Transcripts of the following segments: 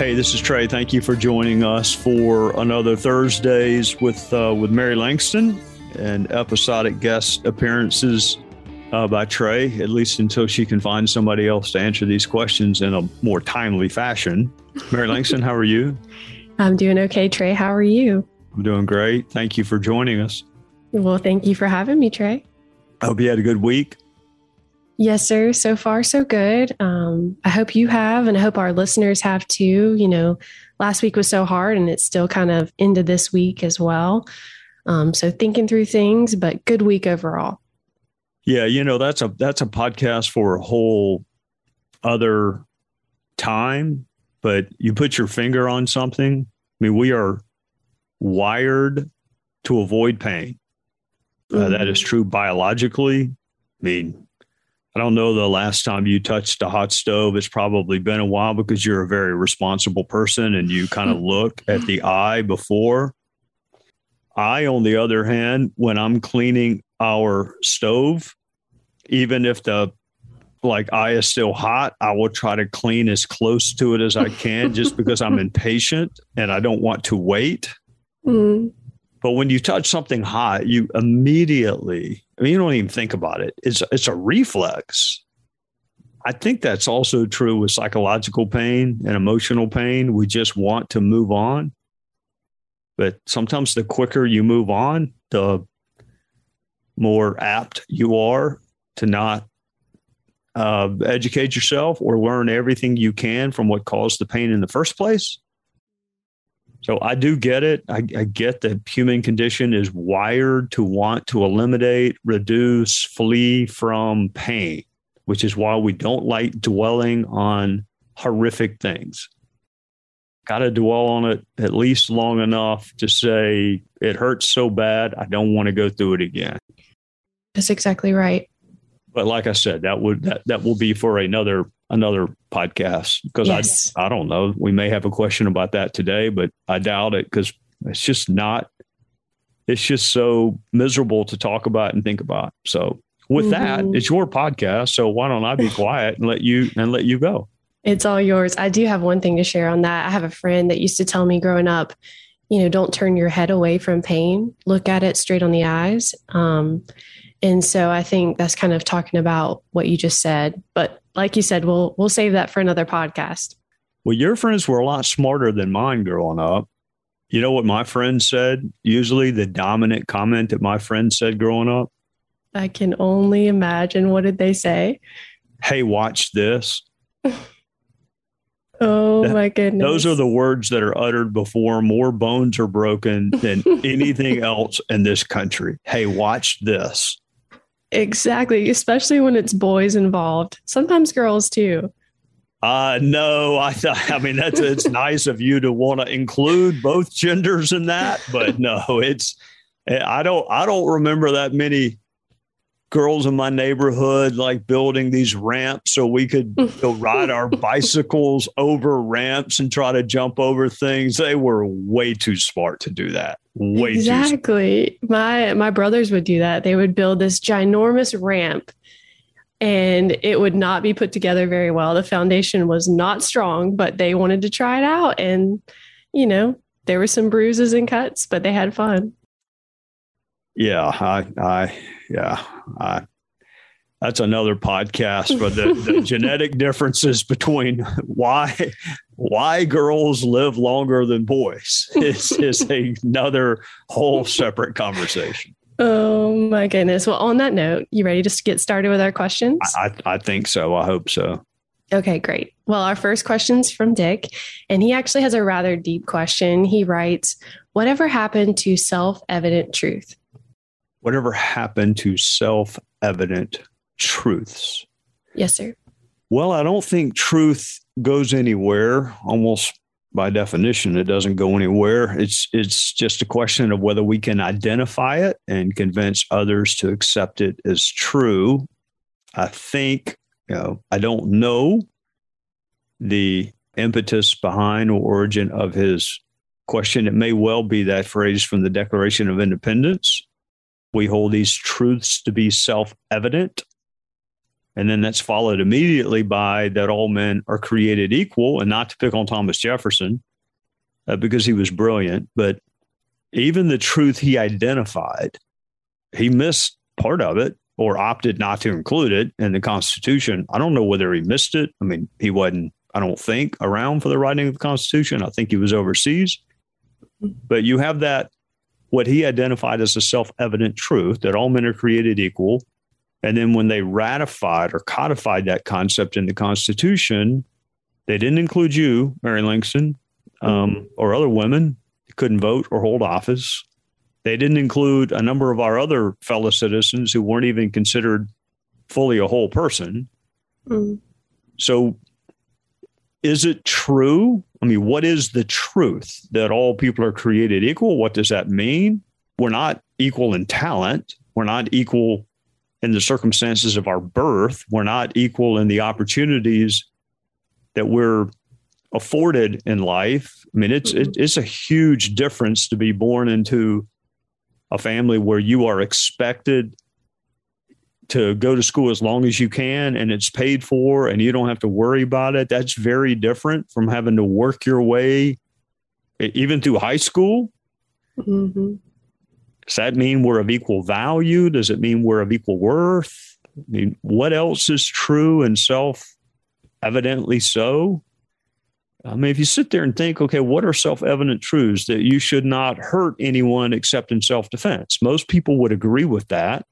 Hey, this is Trey. Thank you for joining us for another Thursdays with uh, with Mary Langston and episodic guest appearances uh, by Trey, at least until she can find somebody else to answer these questions in a more timely fashion. Mary Langston, how are you? I'm doing okay, Trey. How are you? I'm doing great. Thank you for joining us. Well, thank you for having me, Trey. I hope you had a good week. Yes, sir. So far, so good. Um, I hope you have, and I hope our listeners have too. You know, last week was so hard, and it's still kind of into this week as well. Um, so thinking through things, but good week overall. Yeah, you know that's a that's a podcast for a whole other time. But you put your finger on something. I mean, we are wired to avoid pain. Uh, that is true biologically. I mean, I don't know the last time you touched a hot stove. It's probably been a while because you're a very responsible person and you kind of look at the eye before. I, on the other hand, when I'm cleaning our stove, even if the like eye is still hot, I will try to clean as close to it as I can just because I'm impatient and I don't want to wait. Mm. But when you touch something hot, you immediately, I mean, you don't even think about it. It's it's a reflex. I think that's also true with psychological pain and emotional pain. We just want to move on. But sometimes the quicker you move on, the more apt you are to not uh, educate yourself or learn everything you can from what caused the pain in the first place. So I do get it. I, I, get that human condition is wired to want to eliminate, reduce, flee from pain, which is why we don't like dwelling on horrific things. Got to dwell on it at least long enough to say it hurts so bad, I don't want to go through it again. That's exactly right. But like I said, that would that that will be for another another podcast because Yes. I I don't know. We may have a question about that today, but I doubt it because it's just not. It's just so miserable to talk about and think about. So with that, Mhm. it's your podcast. So why don't I be quiet and let you and let you go? It's all yours. I do have one thing to share on that. I have a friend that used to tell me growing up, you know, don't turn your head away from pain, look at it straight on the eyes. Um, and so I think that's kind of talking about what you just said. But like you said, we'll we'll save that for another podcast. Well, your friends were a lot smarter than mine growing up. You know what my friend said? Usually, the dominant comment that my friend said growing up I can only imagine. What did they say? Hey, watch this. Oh That- my goodness. Those are the words that are uttered before more bones are broken than anything else in this country. Hey, watch this. Exactly, especially when it's boys involved. Sometimes girls too. Uh no, I th- I mean that's it's nice of you to want to include both genders in that, but no, it's I don't I don't remember that many girls in my neighborhood like building these ramps so we could go ride our bicycles over ramps and try to jump over things. They were way too smart to do that. Way too smart. exactly. My my brothers would do that. They would build this ginormous ramp and it would not be put together very well. The foundation was not strong, but they wanted to try it out and you know, there were some bruises and cuts, but they had fun. Yeah, I, I, yeah, I. That's another podcast, but the, the genetic differences between why why girls live longer than boys is is another whole separate conversation. Oh my goodness. Well, on that note, you ready to get started with our questions? I, I think so. I hope so. Okay, great. Well, our first question's from Dick, and he actually has a rather deep question. He writes, Whatever happened to self evident truth? Whatever happened to self evident truths? Yes, sir. Well, I don't think truth goes anywhere. Almost by definition, it doesn't go anywhere. It's it's just a question of whether we can identify it and convince others to accept it as true. I think, you know, I don't know the impetus behind or origin of his question. It may well be that phrase from the Declaration of Independence. We hold these truths to be self evident and then that's followed immediately by that all men are created equal, and not to pick on Thomas Jefferson uh, because he was brilliant, but even the truth he identified, he missed part of it or opted not to include it in the Constitution. I don't know whether he missed it. I mean, he wasn't, I don't think, around for the writing of the Constitution. I think he was overseas. But you have that, what he identified as a self evident truth that all men are created equal and then when they ratified or codified that concept in the Constitution, they didn't include you, Mary Langston, um, or other women who couldn't vote or hold office. They didn't include a number of our other fellow citizens who weren't even considered fully a whole person. Mm. So, is it true? I mean, what is the truth that all people are created equal? What does that mean? We're not equal in talent. We're not equal in the circumstances of our birth. We're not equal in the opportunities that we're afforded in life. I mean, it's mm-hmm. it's a huge difference to be born into a family where you are expected to go to school as long as you can and it's paid for and you don't have to worry about it. That's very different from having to work your way even through high school. Mm-hmm. Does that mean we're of equal value? Does it mean we're of equal worth? I mean, what else is true and self evidently so? I mean, if you sit there and think, okay, what are self evident truths that you should not hurt anyone except in self defense? Most people would agree with that.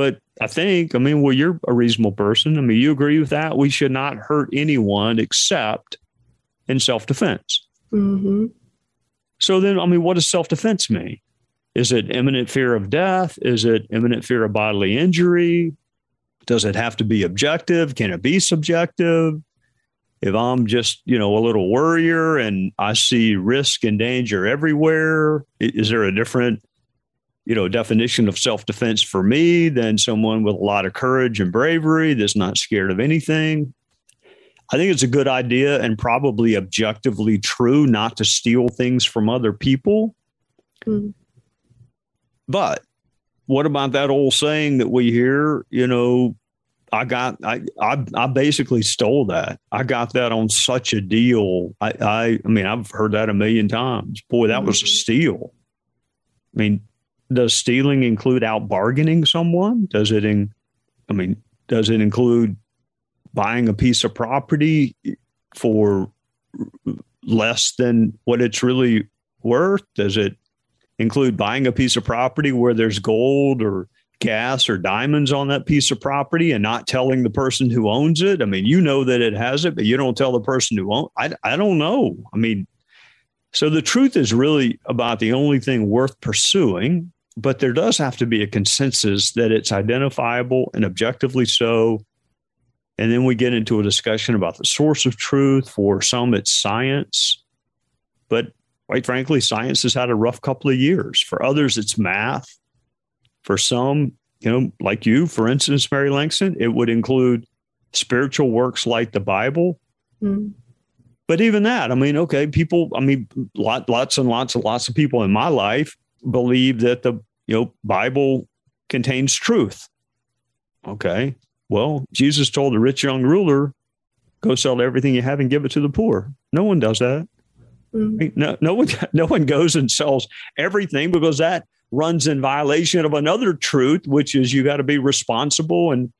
But I think, I mean, well, you're a reasonable person. I mean, you agree with that? We should not hurt anyone except in self defense. Mm-hmm. So then, I mean, what does self defense mean? Is it imminent fear of death? Is it imminent fear of bodily injury? Does it have to be objective? Can it be subjective? If I'm just, you know, a little worrier and I see risk and danger everywhere, is there a different, you know, definition of self-defense for me than someone with a lot of courage and bravery that's not scared of anything? I think it's a good idea and probably objectively true not to steal things from other people. Mm. But what about that old saying that we hear, you know, I got I, I I basically stole that. I got that on such a deal. I I, I mean I've heard that a million times. Boy, that was a mm-hmm. steal. I mean, does stealing include out bargaining someone? Does it in I mean, does it include buying a piece of property for less than what it's really worth? Does it include buying a piece of property where there's gold or gas or diamonds on that piece of property and not telling the person who owns it? I mean, you know that it has it, but you don't tell the person who owns I I don't know. I mean, so the truth is really about the only thing worth pursuing, but there does have to be a consensus that it's identifiable and objectively so. And then we get into a discussion about the source of truth. For some, it's science. But quite frankly, science has had a rough couple of years. For others, it's math. For some, you know, like you, for instance, Mary Langston, it would include spiritual works like the Bible. Mm. But even that, I mean, okay, people, I mean, lot, lots and lots and lots of people in my life believe that the you know Bible contains truth. Okay, well, Jesus told the rich young ruler, "Go sell everything you have and give it to the poor." No one does that. Mm-hmm. No, no one, no one goes and sells everything because that runs in violation of another truth, which is you got to be responsible and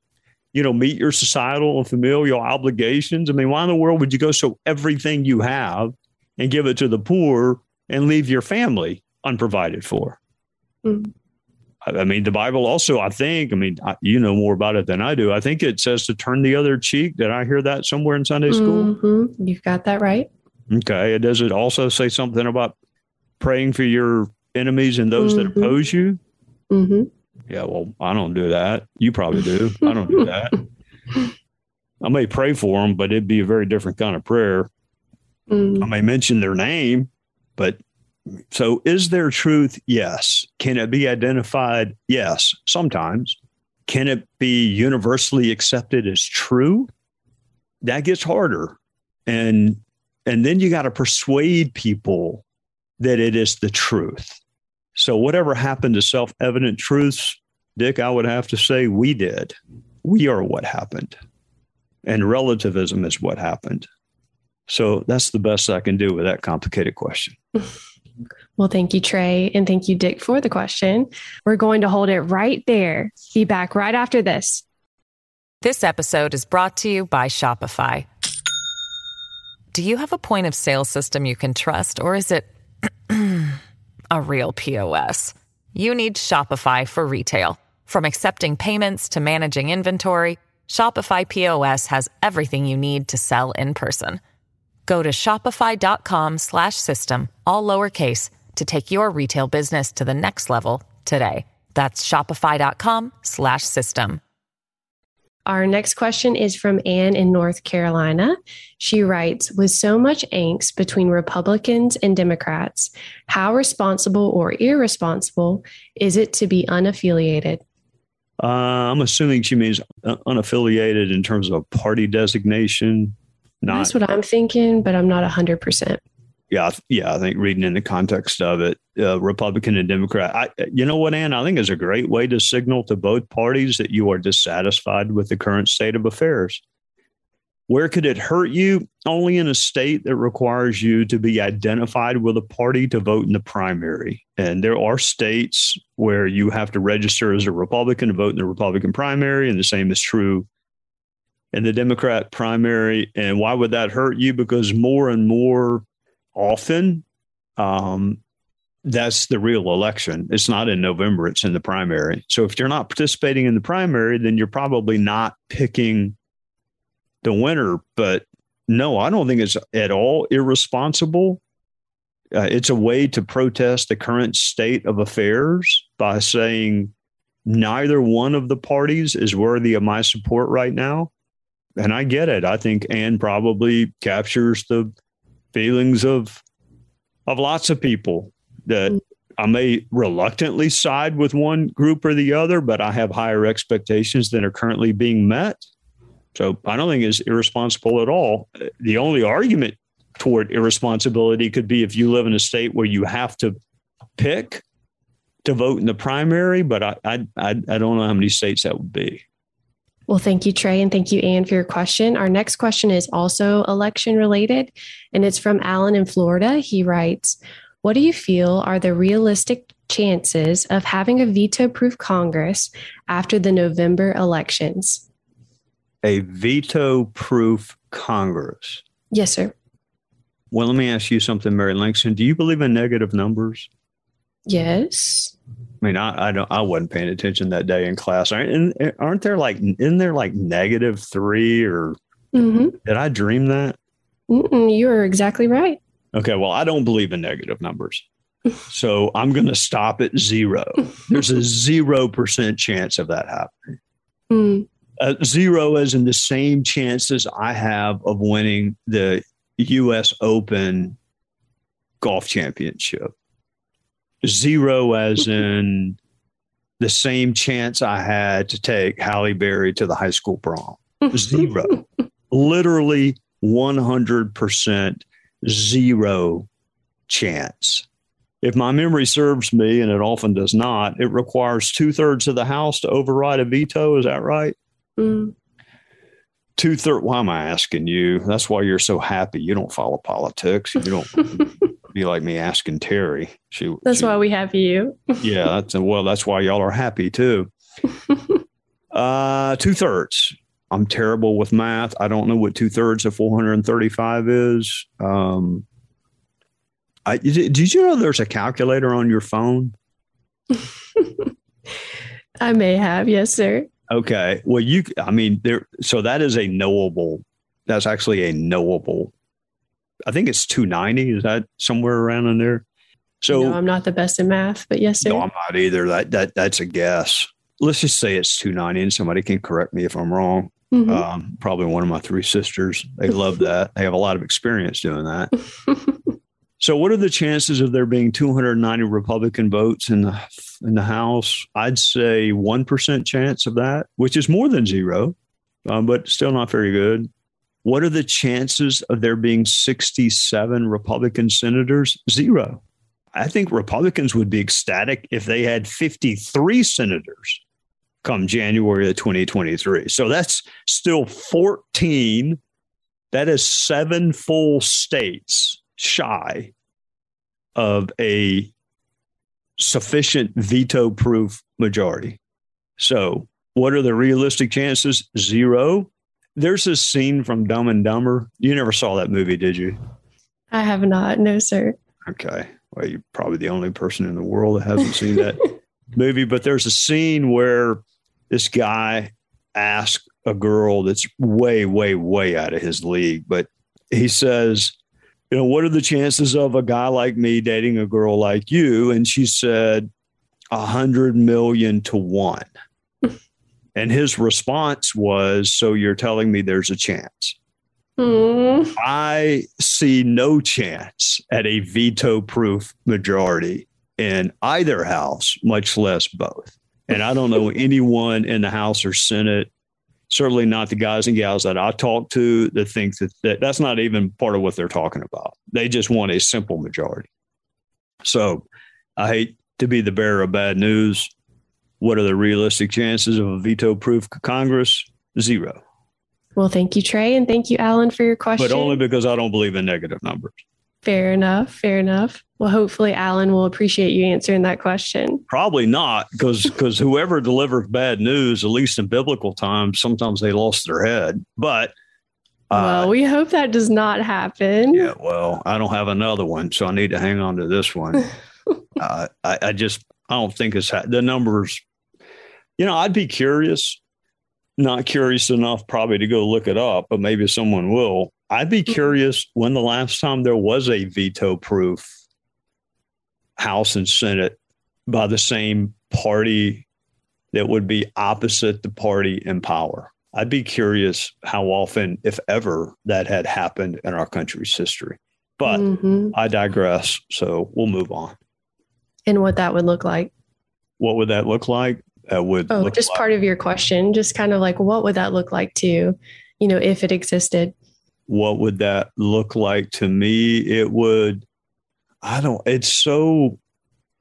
you know meet your societal and familial obligations. I mean, why in the world would you go sell everything you have and give it to the poor and leave your family unprovided for? Mm-hmm. I mean, the Bible also, I think, I mean, you know more about it than I do. I think it says to turn the other cheek. Did I hear that somewhere in Sunday school? Mm-hmm. You've got that right. Okay. Does it also say something about praying for your enemies and those mm-hmm. that oppose you? Mm-hmm. Yeah. Well, I don't do that. You probably do. I don't do that. I may pray for them, but it'd be a very different kind of prayer. Mm. I may mention their name, but so, is there truth? Yes. Can it be identified? Yes, sometimes. Can it be universally accepted as true? That gets harder. And and then you got to persuade people that it is the truth. So whatever happened to self-evident truths, Dick, I would have to say we did. We are what happened. And relativism is what happened. So that's the best I can do with that complicated question. Well, thank you, Trey. And thank you, Dick, for the question. We're going to hold it right there. Be back right after this. This episode is brought to you by Shopify. Do you have a point of sale system you can trust, or is it a real POS? You need Shopify for retail. From accepting payments to managing inventory, Shopify POS has everything you need to sell in person. Go to shopify.com slash system, all lowercase to take your retail business to the next level today. That's shopify.com slash system. Our next question is from Anne in North Carolina. She writes With so much angst between Republicans and Democrats, how responsible or irresponsible is it to be unaffiliated? Uh, I'm assuming she means unaffiliated in terms of party designation. Not, That's what I'm thinking, but I'm not 100% yeah, yeah, I think reading in the context of it, uh, Republican and Democrat, I, you know what, Ann, I think is a great way to signal to both parties that you are dissatisfied with the current state of affairs. Where could it hurt you? Only in a state that requires you to be identified with a party to vote in the primary. And there are states where you have to register as a Republican to vote in the Republican primary, and the same is true in the Democrat primary. And why would that hurt you? Because more and more often, um, that's the real election. It's not in November, it's in the primary. So if you're not participating in the primary, then you're probably not picking the winner. But no, I don't think it's at all irresponsible. Uh, it's a way to protest the current state of affairs by saying neither one of the parties is worthy of my support right now. And I get it. I think Anne probably captures the feelings of of lots of people that mm. I may reluctantly side with one group or the other, but I have higher expectations than are currently being met. So I don't think it's irresponsible at all. The only argument toward irresponsibility could be if you live in a state where you have to pick to vote in the primary, but I I I, I don't know how many states that would be. Well, thank you, Trey, and thank you, Anne, for your question. Our next question is also election related, and it's from Alan in Florida. He writes, What do you feel are the realistic chances of having a veto proof Congress after the November elections? A veto proof Congress? Yes, sir. Well, let me ask you something, Mary Langston. Do you believe in negative numbers? Yes. I mean, I, I don't. I wasn't paying attention that day in class. Aren't, aren't there like in there like negative three or mm-hmm. did I dream that? Mm-mm, you are exactly right. Okay, well, I don't believe in negative numbers, so I'm going to stop at zero. There's a zero percent chance of that happening. Mm. Uh, zero as in the same chances I have of winning the U.S. Open golf championship zero as in the same chance I had to take Halle Berry to the high school prom. Zero. Literally 100% zero chance. If my memory serves me, and it often does not, it requires two thirds of the House to override a veto. Is that right? Mm. Two thirds. Why am I asking you? That's why you're so happy. You don't follow politics. You don't be like me asking Terry. She That's she, why we have you. yeah, that's well, that's why y'all are happy too. uh two thirds. I'm terrible with math. I don't know what two thirds of 435 is. Um I did you know there's a calculator on your phone? I may have, yes, sir. Okay. Well, you, I mean, there, so that is a knowable, that's actually a knowable, I think it's 290. Is that somewhere around in there? So no, I'm not the best in math, but yes, sir. No, I'm not either. That, that, that's a guess. Let's just say it's 290 and somebody can correct me if I'm wrong. Mm-hmm. Um, probably one of my three sisters. They love that. They have a lot of experience doing that. so, what are the chances of there being 290 Republican votes in the in the House? I'd say one percent chance of that, which is more than zero, um, but still not very good. What are the chances of there being 67 Republican senators? Zero. I think Republicans would be ecstatic if they had 53 senators come January of 2023. So that's still 14. That is seven full states shy of a sufficient veto proof majority. So, what are the realistic chances? Zero. There's this scene from Dumb and Dumber. You never saw that movie, did you? I have not. No, sir. Okay. Well, you're probably the only person in the world that hasn't seen that movie. But there's a scene where this guy asks a girl that's way, way, way out of his league, but he says, you know, what are the chances of a guy like me dating a girl like you? And she said, a hundred million to one. And his response was, so you're telling me there's a chance. Mm. I see no chance at a veto proof majority in either house, much less both. And I don't know anyone in the House or Senate, certainly not the guys and gals that I talk to, that think that, that that's not even part of what they're talking about. They just want a simple majority. So I hate to be the bearer of bad news. What are the realistic chances of a veto proof Congress? Zero. Well, thank you, Trey, and thank you, Alan, for your question. But only because I don't believe in negative numbers. Fair enough. Fair enough. Well, hopefully, Alan will appreciate you answering that question. Probably not, because because whoever delivers bad news, at least in biblical times, sometimes they lost their head. But uh, well, we hope that does not happen. Yeah. Well, I don't have another one, so I need to hang on to this one. uh, I, I just I don't think it's ha- the numbers. You know, I'd be curious. Not curious enough, probably to go look it up, but maybe someone will. I'd be mm-hmm. curious when the last time there was a veto proof House and Senate by the same party that would be opposite the party in power. I'd be curious how often, if ever, that had happened in our country's history. But mm-hmm. I digress. So we'll move on. And what that would look like. What would that look like? That would oh, just like, part of your question, just kind of like what would that look like to, you know, if it existed? What would that look like to me? It would I don't, it's so,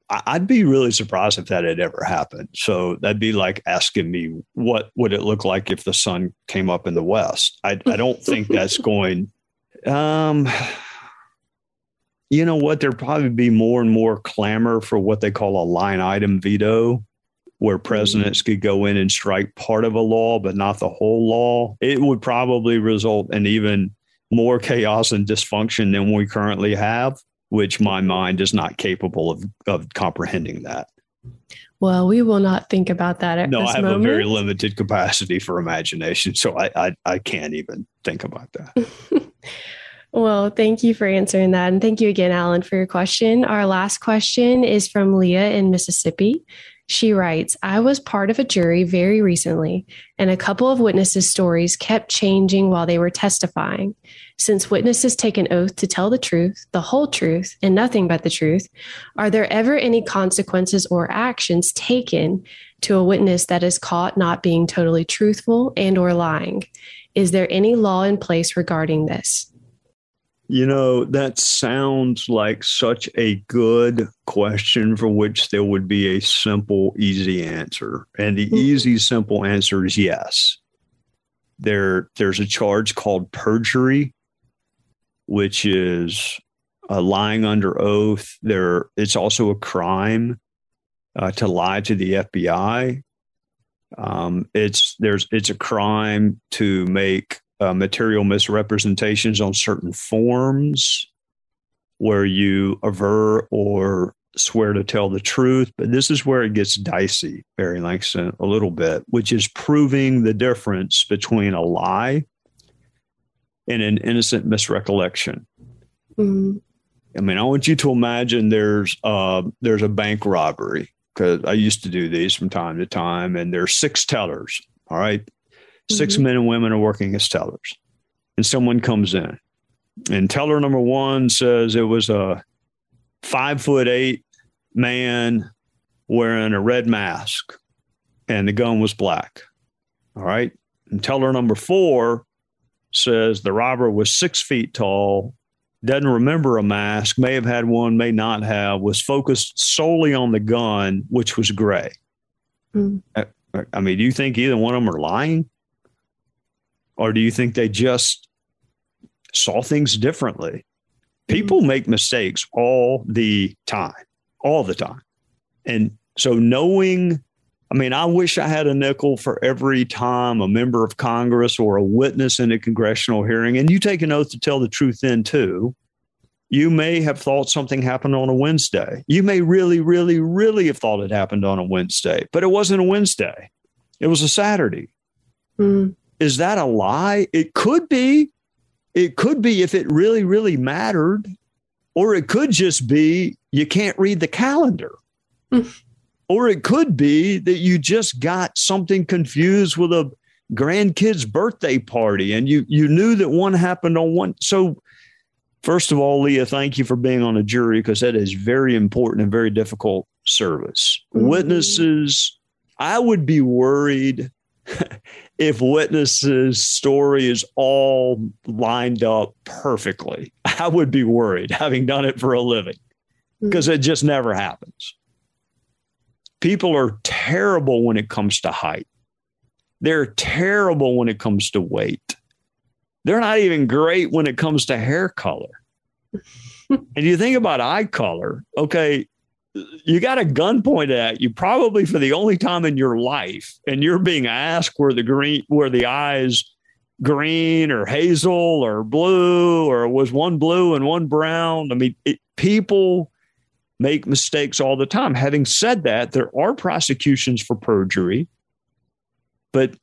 I'd be really surprised if that had ever happened. So that'd be like asking me, what would it look like if the sun came up in the west? I, I don't think that's going, um, you know what? There'd probably be more and more clamor for what they call a line item veto, where mm-hmm. presidents could go in and strike part of a law, but not the whole law. It would probably result in even more chaos and dysfunction than we currently have which my mind is not capable of, of comprehending that. Well, we will not think about that at no, this I have moment. a very limited capacity for imagination, so I, I, I can't even think about that. well, thank you for answering that. And thank you again, Alan, for your question. Our last question is from Leah in Mississippi. She writes, I was part of a jury very recently, and a couple of witnesses' stories kept changing while they were testifying. Since witnesses take an oath to tell the truth, the whole truth, and nothing but the truth, are there ever any consequences or actions taken to a witness that is caught not being totally truthful and or lying? Is there any law in place regarding this? You know, that sounds like such a good question for which there would be a simple, easy answer. And the mm-hmm. easy, simple answer is yes. There, there's a charge called perjury, which is uh, lying under oath. There, it's also a crime uh, to lie to the FBI. Um, it's there's it's a crime to make uh, material misrepresentations on certain forms where you aver or swear to tell the truth, but this is where it gets dicey, Mary Langston, a little bit, which is proving the difference between a lie and an innocent misrecollection. Mm-hmm. I mean, I want you to imagine there's uh, there's a bank robbery because I used to do these from time to time, and there's six tellers. All right? Mm-hmm. six men and women are working as tellers, and someone comes in, and teller number one says it was a five foot eight man wearing a red mask, and the gun was black. All right, and teller number four says the robber was six feet tall doesn't remember a mask, may have had one, may not have, was focused solely on the gun, which was gray. Mm. I, I mean, do you think either one of them are lying? Or do you think they just saw things differently? People make mistakes all the time, all the time. And so knowing I mean, I wish I had a nickel for every time a member of Congress or a witness in a congressional hearing, and you take an oath to tell the truth then too. You may have thought something happened on a Wednesday. You may really, really, really have thought it happened on a Wednesday, but it wasn't a Wednesday. It was a Saturday. Mm. Is that a lie? It could be. It could be if it really, really mattered. Or it could just be you can't read the calendar. Or it could be that you just got something confused with a grandkid's birthday party and you you knew that one happened on one. So first of all, Leah, thank you for being on a jury because that is very important and very difficult service. Mm-hmm. Witnesses, I would be worried if witnesses' story is all lined up perfectly. I would be worried having done it for a living because mm-hmm. it just never happens. People are terrible when it comes to height. They're terrible when it comes to weight. They're not even great when it comes to hair color. and you think about eye color, okay, you got a gun pointed at you probably for the only time in your life, and you're being asked where the green, where the eyes green or hazel or blue, or was one blue and one brown. I mean, it, people make mistakes all the time. Having said that, there are prosecutions for perjury, but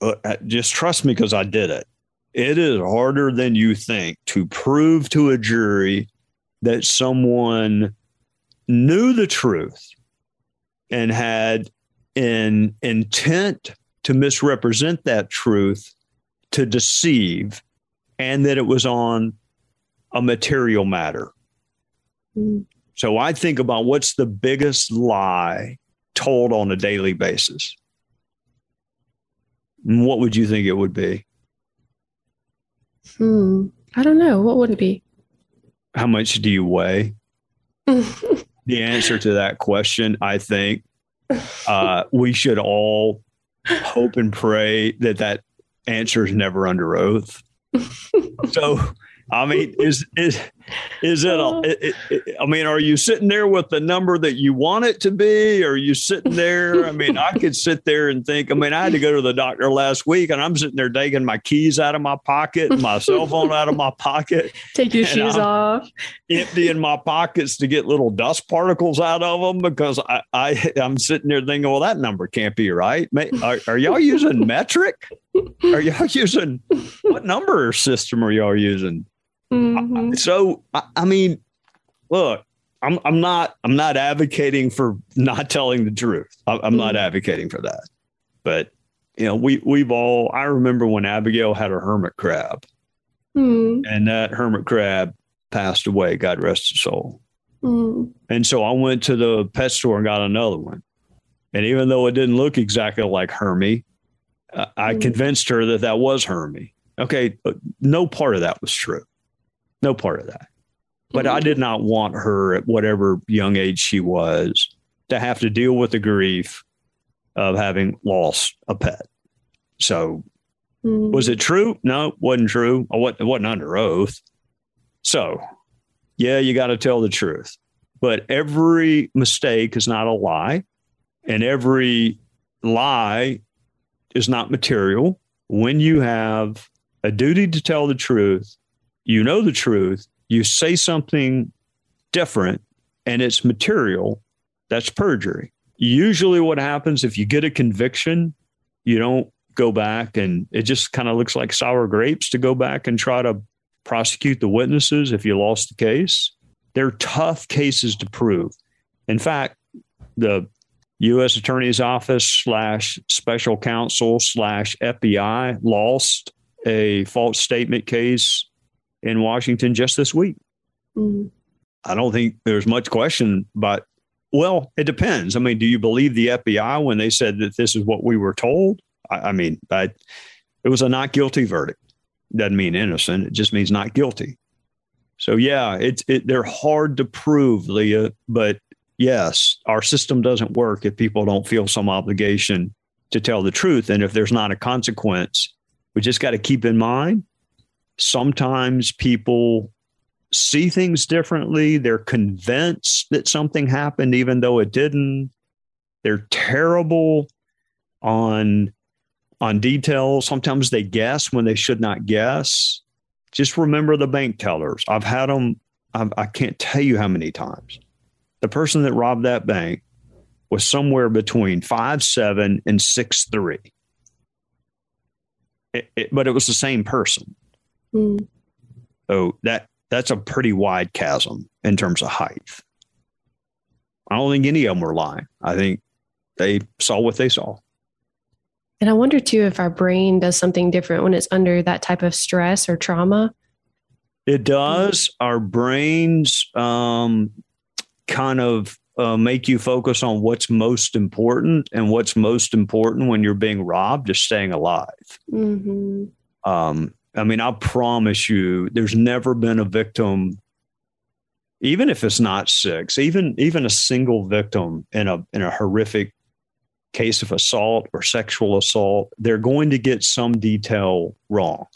uh, uh just trust me because I did it. It is harder than you think to prove to a jury that someone knew the truth and had an intent to misrepresent that truth to deceive and that it was on a material matter so I think about what's the biggest lie told on a daily basis. What would you think it would be? Hmm. I don't know. What would it be? How much do you weigh? the answer to that question, I think, uh, we should all hope and pray that that answer is never under oath. so I mean, is is is it, a, uh-huh. it, it, I mean, are you sitting there with the number that you want it to be? Or are you sitting there? I mean, I could sit there and think. I mean, I had to go to the doctor last week, and I'm sitting there taking my keys out of my pocket, my cell phone out of my pocket. Take your shoes I'm off. Emptying my pockets to get little dust particles out of them because I, I I'm sitting there thinking, well, that number can't be right. Are, are y'all using metric? Are y'all using what number system are y'all using? Mm-hmm. So I, I mean, look, I'm I'm not I'm not advocating for not telling the truth. I, am mm-hmm. not advocating for that. But you know, we we've all. I remember when Abigail had a hermit crab, mm-hmm. and that hermit crab passed away. God rest his soul. Mm-hmm. And so I went to the pet store and got another one. And even though it didn't look exactly like Hermie, uh, I convinced her that that was Hermie. Okay, no part of that was true. No part of that. But I did not want her at whatever young age she was to have to deal with the grief of having lost a pet. So mm. was it true? No, it wasn't true. I wasn't, it wasn't under oath. So yeah, you got to tell the truth. But every mistake is not a lie, and every lie is not material. When you have a duty to tell the truth you know the truth, you say something different, and it's material, that's perjury. Usually, what happens if you get a conviction, you don't go back and it just kind of looks like sour grapes to go back and try to prosecute the witnesses if you lost the case. They're tough cases to prove. In fact, the U.S. Attorney's Office slash Special Counsel slash FBI lost a false statement case in Washington just this week. Mm-hmm. I don't think there's much question, but well, it depends. I mean, do you believe the FBI when they said that this is what we were told? I, I mean, but it was a not guilty verdict. Doesn't mean innocent. It just means not guilty. So yeah, it's it, they're hard to prove, Leah. But yes, our system doesn't work if people don't feel some obligation to tell the truth, and if there's not a consequence, we just got to keep in mind. Sometimes people see things differently. They're convinced that something happened, even though it didn't. They're terrible on on details. Sometimes they guess when they should not guess. Just remember the bank tellers. I've had them, I've, I can not tell you how many times. The person that robbed that bank was somewhere between five seven and six three. It, it, but it was the same person. Mm. So that that's a pretty wide chasm in terms of height. I don't think any of them were lying. I think they saw what they saw. And I wonder too if our brain does something different when it's under that type of stress or trauma. It does. Our brains um, kind of uh, make you focus on what's most important, and what's most important when you're being robbed is staying alive. Mm-hmm. Um, I mean, I promise you, there's never been a victim, even if it's not six, even even a single victim in a in a horrific case of assault or sexual assault, they're going to get some detail wrong.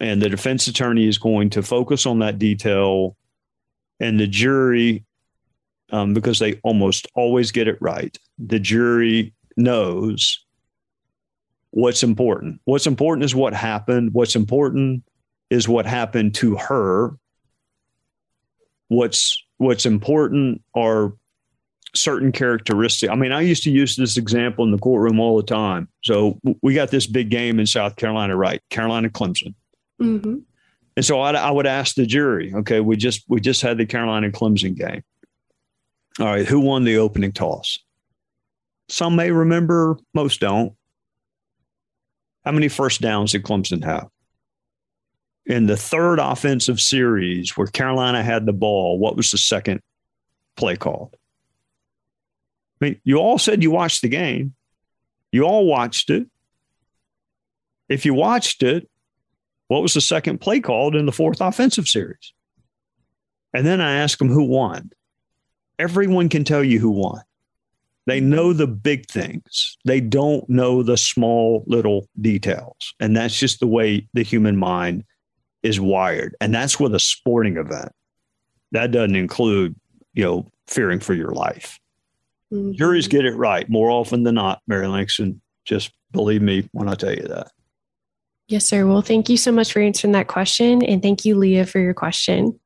And the defense attorney is going to focus on that detail, and the jury, um, because they almost always get it right, the jury knows what's important. What's important is what happened. What's important is what happened to her. What's what's important are certain characteristics. I mean, I used to use this example in the courtroom all the time. So we got this big game in South Carolina, right? Carolina Clemson. Mm-hmm. And so I, I, would ask the jury, okay, we just we just had the Carolina Clemson game. All right, who won the opening toss? Some may remember, most don't. How many first downs did Clemson have? In the third offensive series where Carolina had the ball, what was the second play called? I mean, you all said you watched the game. You all watched it. If you watched it, what was the second play called in the fourth offensive series? And then I ask them who won. Everyone can tell you who won. They know the big things. They don't know the small little details. And that's just the way the human mind is wired. And that's with a sporting event. That doesn't include, you know, fearing for your life. Mm-hmm. Juries get it right more often than not, Mary Langston. Just believe me when I tell you that. Yes, sir. Well, thank you so much for answering that question. And thank you, Leah, for your question.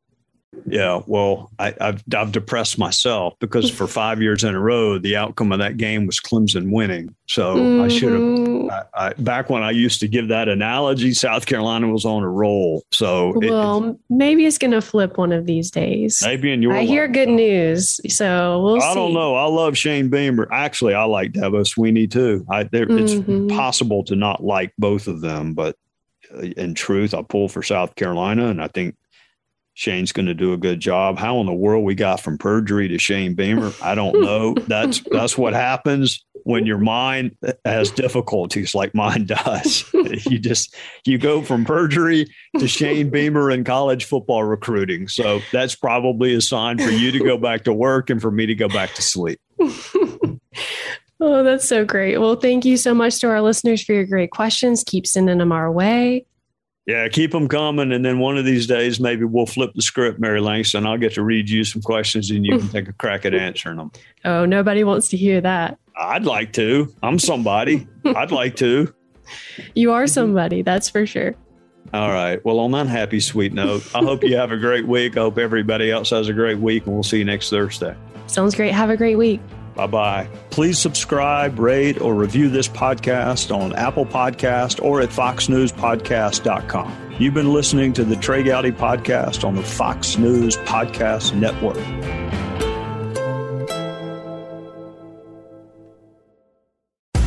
Yeah, well, I, have I've depressed myself because for five years in a row, the outcome of that game was Clemson winning. So mm-hmm. I should have. Mm-hmm. back when I used to give that analogy, South Carolina was on a roll. So well, it, maybe it's going to flip one of these days. Maybe in your. I hear good news, so we'll. I see. don't know. I love Shane Beamer. Actually, I like Dabo Swinney too. I, mm-hmm. It's impossible to not like both of them, but uh, in truth, I pull for South Carolina, and I think Shane's going to do a good job. How in the world we got from perjury to Shane Beamer, I don't know. that's that's what happens when your mind has difficulties like mine does. you just you go from perjury to Shane Beamer in college football recruiting. So that's probably a sign for you to go back to work and for me to go back to sleep. Oh, that's so great. Well, thank you so much to our listeners for your great questions. Keep sending them our way. Yeah, keep them coming. And then one of these days, maybe we'll flip the script, Mary Langston. I'll get to read you some questions and you can take a crack at answering them. Oh, nobody wants to hear that. I'd like to. I'm somebody. I'd like to. You are somebody, that's for sure. All right. Well, on that happy, sweet note, I hope you have a great week. I hope everybody else has a great week, and we'll see you next Thursday. Sounds great. Have a great week. Bye bye. Please subscribe, rate, or review this podcast on Apple Podcast or at foxnewspodcast.com. You've been listening to the Trey Gowdy Podcast on the Fox News Podcast Network.